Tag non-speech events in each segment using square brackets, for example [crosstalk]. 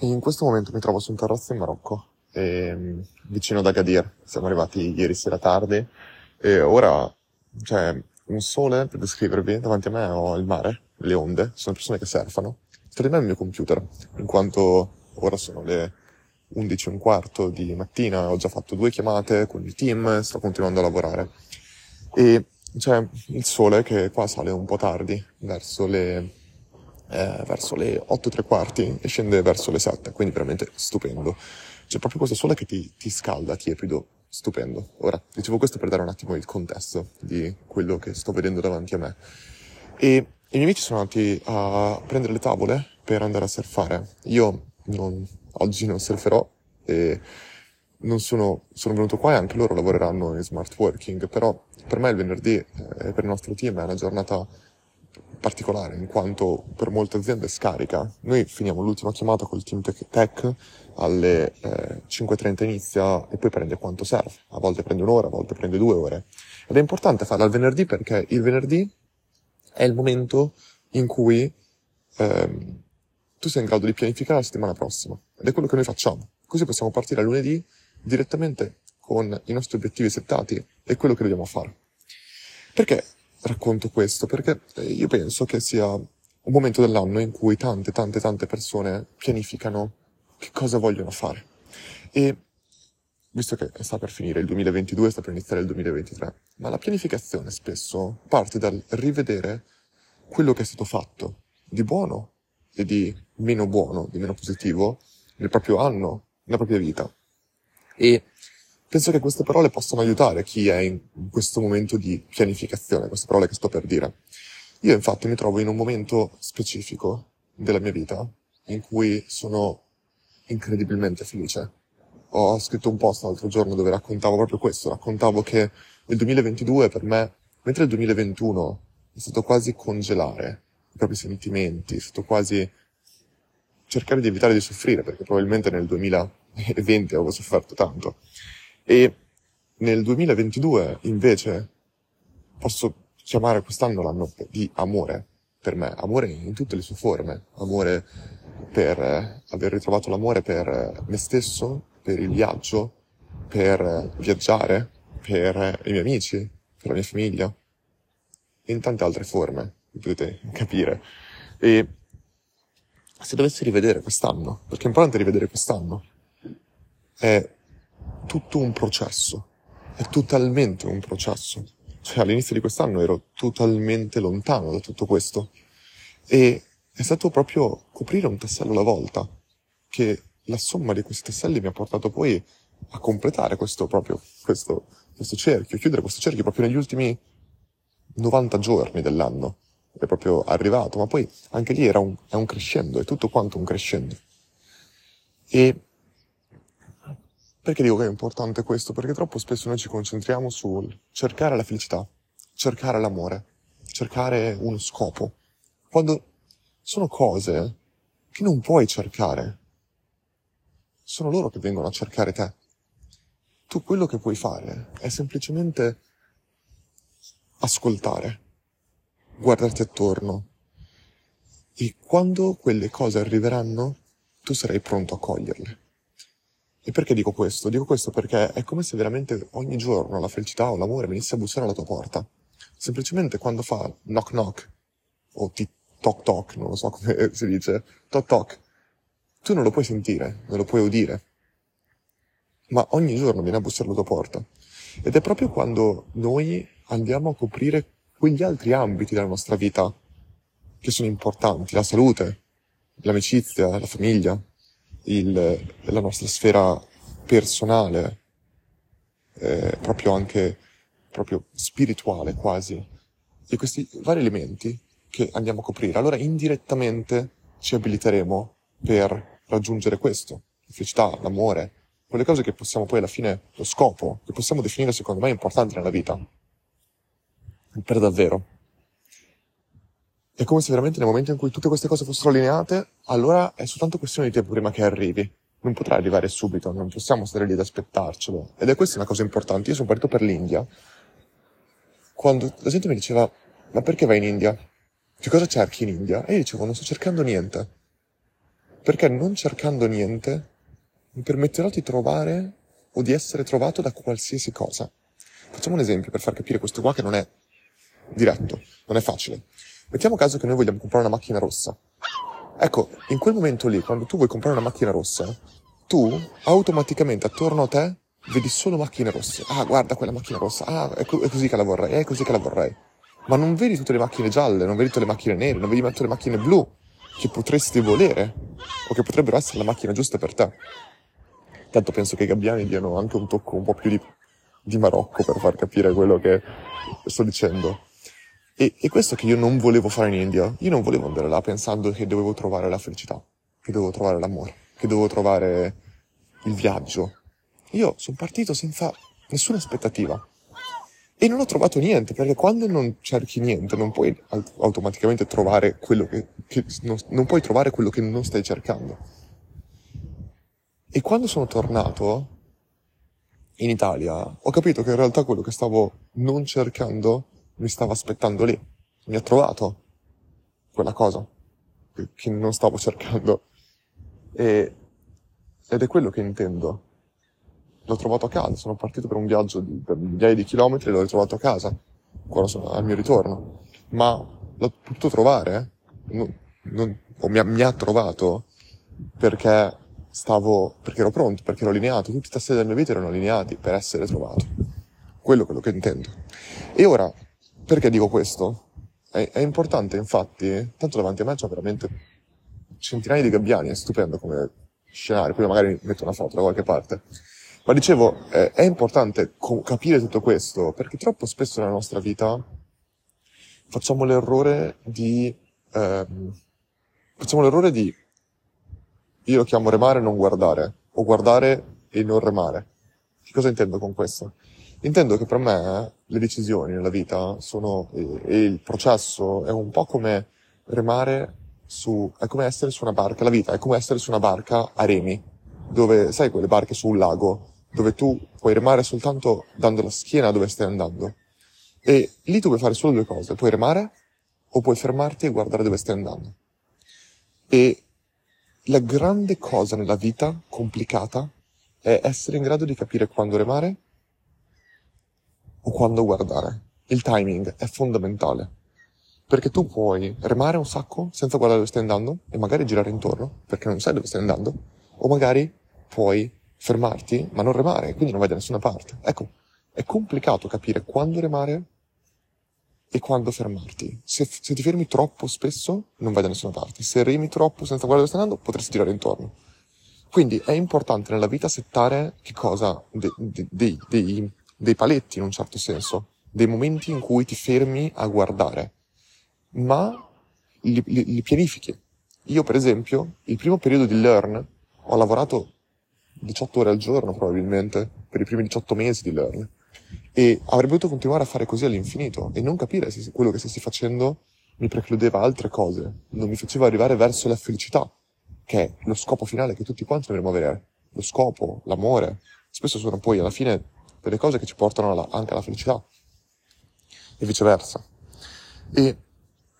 in questo momento mi trovo su un terrazzo in Marocco, ehm, vicino ad Agadir. Siamo arrivati ieri sera tardi e ora c'è un sole, per descrivervi, davanti a me ho il mare, le onde, sono persone che surfano. Tra di me è il mio computer, in quanto ora sono le 11 e un quarto di mattina, ho già fatto due chiamate con il team, sto continuando a lavorare. E c'è il sole che qua sale un po' tardi, verso le, eh, verso le 8 e tre quarti e scende verso le 7, quindi veramente stupendo. C'è proprio questo sole che ti, ti scalda, tiepido, stupendo. Ora, dicevo questo per dare un attimo il contesto di quello che sto vedendo davanti a me. E i miei amici sono andati a prendere le tavole per andare a surfare. Io non, oggi non surferò e non sono, sono venuto qua e anche loro lavoreranno in smart working, però per me il venerdì e eh, per il nostro team è una giornata particolare in quanto per molte aziende scarica. Noi finiamo l'ultima chiamata col team tech alle eh, 5.30 inizia e poi prende quanto serve. A volte prende un'ora, a volte prende due ore. Ed è importante farla il venerdì perché il venerdì è il momento in cui ehm, tu sei in grado di pianificare la settimana prossima. Ed è quello che noi facciamo. Così possiamo partire a lunedì direttamente con i nostri obiettivi settati e quello che dobbiamo fare. Perché racconto questo? Perché eh, io penso che sia un momento dell'anno in cui tante, tante, tante persone pianificano che cosa vogliono fare. E visto che sta per finire il 2022, sta per iniziare il 2023, ma la pianificazione spesso parte dal rivedere quello che è stato fatto di buono e di meno buono, di meno positivo nel proprio anno, nella propria vita. E penso che queste parole possano aiutare chi è in questo momento di pianificazione, queste parole che sto per dire. Io infatti mi trovo in un momento specifico della mia vita in cui sono incredibilmente felice. Ho scritto un post l'altro giorno dove raccontavo proprio questo, raccontavo che il 2022 per me, mentre il 2021 è stato quasi congelare i propri sentimenti, è stato quasi cercare di evitare di soffrire, perché probabilmente nel 2020 avevo sofferto tanto. E nel 2022 invece posso chiamare quest'anno l'anno di amore per me, amore in tutte le sue forme, amore per eh, aver ritrovato l'amore per eh, me stesso, per il viaggio, per eh, viaggiare, per i miei amici, per la mia famiglia, e in tante altre forme, potete capire. E se dovessi rivedere quest'anno, perché è importante rivedere quest'anno, è tutto un processo, è totalmente un processo. Cioè all'inizio di quest'anno ero totalmente lontano da tutto questo e è stato proprio coprire un tassello alla volta, che la somma di questi tasselli mi ha portato poi a completare questo proprio, questo, questo cerchio, chiudere questo cerchio proprio negli ultimi 90 giorni dell'anno. È proprio arrivato, ma poi anche lì era un, è un crescendo, è tutto quanto un crescendo. E perché dico che è importante questo? Perché troppo spesso noi ci concentriamo sul cercare la felicità, cercare l'amore, cercare uno scopo, quando sono cose che non puoi cercare. Sono loro che vengono a cercare te. Tu quello che puoi fare è semplicemente ascoltare, guardarti attorno e quando quelle cose arriveranno tu sarai pronto a coglierle. E perché dico questo? Dico questo perché è come se veramente ogni giorno la felicità o l'amore venisse a bussare alla tua porta. Semplicemente quando fa knock knock o ti toc toc, non lo so come si dice, toc toc, tu non lo puoi sentire, non lo puoi udire, ma ogni giorno viene a bussare alla tua porta. Ed è proprio quando noi andiamo a coprire quegli altri ambiti della nostra vita che sono importanti, la salute, l'amicizia, la famiglia, il, la nostra sfera personale, eh, proprio anche proprio spirituale quasi. E questi vari elementi che andiamo a coprire. Allora indirettamente ci abiliteremo per raggiungere questo, la felicità, l'amore, quelle cose che possiamo poi alla fine, lo scopo, che possiamo definire secondo me importanti nella vita. Per davvero. È come se veramente nel momento in cui tutte queste cose fossero allineate, allora è soltanto questione di tempo prima che arrivi. Non potrà arrivare subito, non possiamo stare lì ad aspettarcelo. Ed è questa una cosa importante. Io sono partito per l'India. Quando la gente mi diceva, ma perché vai in India? Che cosa cerchi in India? E io dicevo, non sto cercando niente. perché non cercando niente mi permetterò di trovare o di essere trovato da qualsiasi cosa. Facciamo un esempio per far capire questo qua che non è diretto, non è facile. Mettiamo caso che noi vogliamo comprare una macchina rossa. Ecco, in quel momento lì, quando tu vuoi comprare una macchina rossa, tu automaticamente attorno a te vedi solo macchine rosse. Ah, guarda quella macchina rossa. Ah, è, è così che la vorrei, è così che la vorrei. Ma non vedi tutte le macchine gialle, non vedi tutte le macchine nere, non vedi tutte le macchine blu che potresti volere o che potrebbero essere la macchina giusta per te. Tanto penso che i gabbiani diano anche un tocco un po' più di, di Marocco per far capire quello che sto dicendo. E, e questo che io non volevo fare in India. Io non volevo andare là pensando che dovevo trovare la felicità, che dovevo trovare l'amore, che dovevo trovare il viaggio. Io sono partito senza nessuna aspettativa. E non ho trovato niente, perché quando non cerchi niente non puoi automaticamente trovare quello che, che non, non puoi trovare quello che non stai cercando. E quando sono tornato in Italia, ho capito che in realtà quello che stavo non cercando mi stava aspettando lì. Mi ha trovato quella cosa che non stavo [laughs] cercando. E, ed è quello che intendo. L'ho trovato a casa, sono partito per un viaggio di, per migliaia di chilometri e l'ho ritrovato a casa, quando sono al mio ritorno. Ma l'ho potuto trovare, non, non, o mi ha, mi ha trovato, perché stavo, perché ero pronto, perché ero allineato, tutti i tasselli della mia vita erano allineati per essere trovato. Quello è quello che intendo. E ora, perché dico questo? È, è importante, infatti, tanto davanti a me c'è veramente centinaia di gabbiani, è stupendo come scenario, poi magari metto una foto da qualche parte. Ma dicevo, eh, è importante co- capire tutto questo, perché troppo spesso nella nostra vita facciamo l'errore di, ehm, facciamo l'errore di, io lo chiamo remare e non guardare, o guardare e non remare. Che cosa intendo con questo? Intendo che per me le decisioni nella vita sono, e, e il processo è un po' come remare su, è come essere su una barca, la vita è come essere su una barca a remi, dove, sai quelle barche su un lago, dove tu puoi remare soltanto dando la schiena dove stai andando. E lì tu puoi fare solo due cose, puoi remare o puoi fermarti e guardare dove stai andando. E la grande cosa nella vita complicata è essere in grado di capire quando remare o quando guardare. Il timing è fondamentale. Perché tu puoi remare un sacco senza guardare dove stai andando e magari girare intorno perché non sai dove stai andando, o magari puoi fermarti ma non remare, quindi non vai da nessuna parte. Ecco, è complicato capire quando remare e quando fermarti. Se, se ti fermi troppo spesso non vai da nessuna parte. Se remi troppo senza guardare dove stai andando potresti girare intorno. Quindi è importante nella vita settare che cosa? Dei, dei, dei, dei paletti in un certo senso, dei momenti in cui ti fermi a guardare, ma li, li, li pianifichi. Io per esempio, il primo periodo di Learn, ho lavorato 18 ore al giorno probabilmente, per i primi 18 mesi di Learn, e avrei potuto continuare a fare così all'infinito e non capire se quello che stessi facendo mi precludeva altre cose, non mi faceva arrivare verso la felicità, che è lo scopo finale che tutti quanti dovremmo avere. Lo scopo, l'amore, spesso sono poi alla fine delle cose che ci portano alla, anche alla felicità e viceversa. E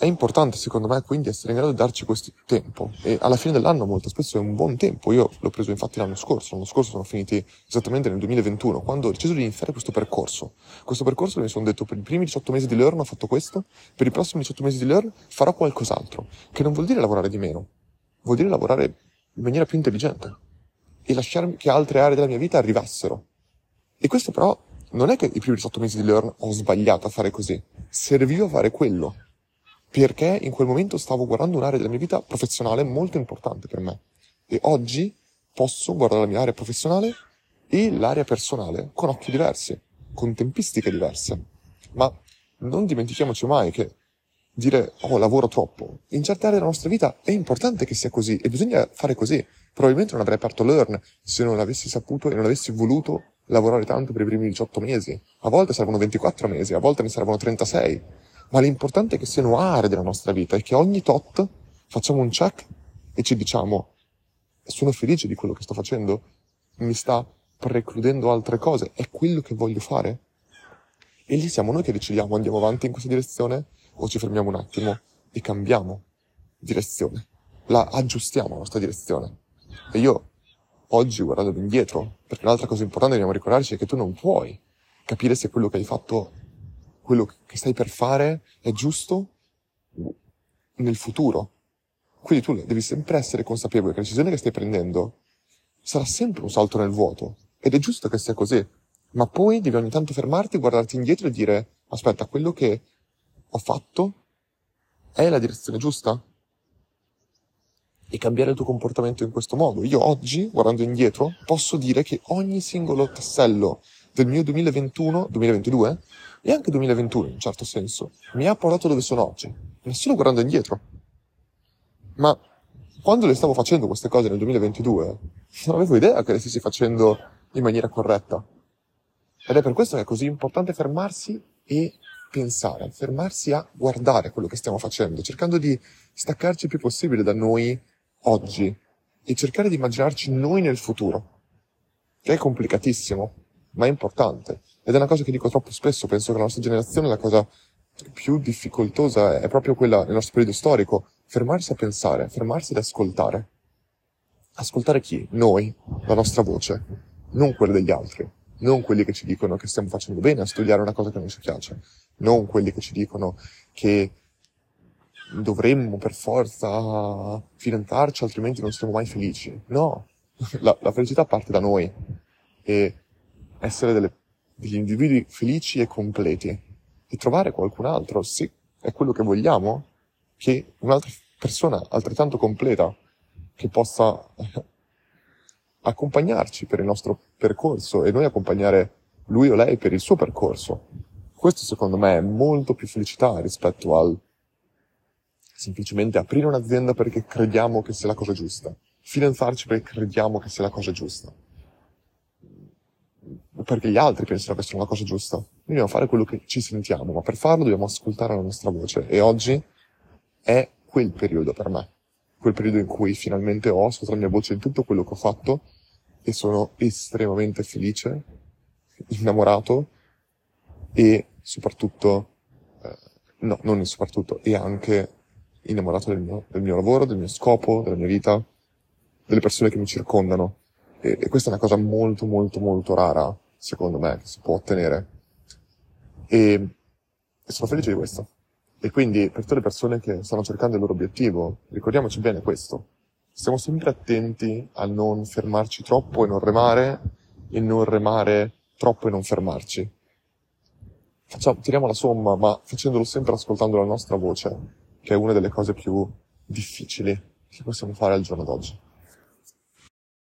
è importante secondo me quindi essere in grado di darci questo tempo e alla fine dell'anno molto spesso è un buon tempo. Io l'ho preso infatti l'anno scorso, l'anno scorso sono finiti esattamente nel 2021 quando ho deciso di iniziare questo percorso. Questo percorso mi sono detto per i primi 18 mesi di Learn ho fatto questo, per i prossimi 18 mesi di Learn farò qualcos'altro, che non vuol dire lavorare di meno, vuol dire lavorare in maniera più intelligente e lasciare che altre aree della mia vita arrivassero e questo però non è che i primi 18 mesi di Learn ho sbagliato a fare così. Serviva a fare quello. Perché in quel momento stavo guardando un'area della mia vita professionale molto importante per me. E oggi posso guardare la mia area professionale e l'area personale con occhi diversi, con tempistiche diverse. Ma non dimentichiamoci mai che dire oh lavoro troppo, in certe aree della nostra vita è importante che sia così e bisogna fare così. Probabilmente non avrei aperto Learn se non avessi saputo e non avessi voluto lavorare tanto per i primi 18 mesi. A volte servono 24 mesi, a volte ne servono 36. Ma l'importante è che siano aree della nostra vita e che ogni tot facciamo un check e ci diciamo sono felice di quello che sto facendo, mi sta precludendo altre cose, è quello che voglio fare? E lì siamo noi che decidiamo andiamo avanti in questa direzione o ci fermiamo un attimo e cambiamo direzione. la aggiustiamo la nostra direzione. E io oggi guardando indietro, perché un'altra cosa importante che dobbiamo ricordarci è che tu non puoi capire se quello che hai fatto, quello che stai per fare è giusto nel futuro. Quindi tu devi sempre essere consapevole che la decisione che stai prendendo sarà sempre un salto nel vuoto. Ed è giusto che sia così. Ma poi devi ogni tanto fermarti, guardarti indietro e dire, aspetta, quello che ho fatto è la direzione giusta? E cambiare il tuo comportamento in questo modo. Io oggi, guardando indietro, posso dire che ogni singolo tassello del mio 2021, 2022 e anche 2021 in un certo senso mi ha portato dove sono oggi. Nessuno guardando indietro. Ma quando le stavo facendo queste cose nel 2022, non avevo idea che le stessi facendo in maniera corretta. Ed è per questo che è così importante fermarsi e pensare, fermarsi a guardare quello che stiamo facendo, cercando di staccarci il più possibile da noi oggi e cercare di immaginarci noi nel futuro, che è complicatissimo, ma è importante. Ed è una cosa che dico troppo spesso, penso che la nostra generazione la cosa più difficoltosa è proprio quella nel nostro periodo storico, fermarsi a pensare, fermarsi ad ascoltare. Ascoltare chi? Noi, la nostra voce, non quella degli altri, non quelli che ci dicono che stiamo facendo bene a studiare una cosa che non ci piace, non quelli che ci dicono che dovremmo per forza fidanzarci, altrimenti non siamo mai felici. No, [laughs] la, la felicità parte da noi e essere delle, degli individui felici e completi e trovare qualcun altro, sì, è quello che vogliamo, che un'altra persona altrettanto completa che possa [laughs] accompagnarci per il nostro percorso e noi accompagnare lui o lei per il suo percorso. Questo secondo me è molto più felicità rispetto al semplicemente aprire un'azienda perché crediamo che sia la cosa giusta, fidanzarci perché crediamo che sia la cosa giusta, perché gli altri pensano che sia una cosa giusta. Noi dobbiamo fare quello che ci sentiamo, ma per farlo dobbiamo ascoltare la nostra voce. E oggi è quel periodo per me, quel periodo in cui finalmente ho ascoltato la mia voce in tutto quello che ho fatto e sono estremamente felice, innamorato e soprattutto, eh, no, non soprattutto, e anche innamorato del mio, del mio lavoro, del mio scopo, della mia vita, delle persone che mi circondano. E, e questa è una cosa molto, molto, molto rara, secondo me, che si può ottenere. E, e sono felice di questo. E quindi, per tutte le persone che stanno cercando il loro obiettivo, ricordiamoci bene questo. Stiamo sempre attenti a non fermarci troppo e non remare, e non remare troppo e non fermarci. Facciamo, tiriamo la somma, ma facendolo sempre ascoltando la nostra voce che è una delle cose più difficili che possiamo fare al giorno d'oggi.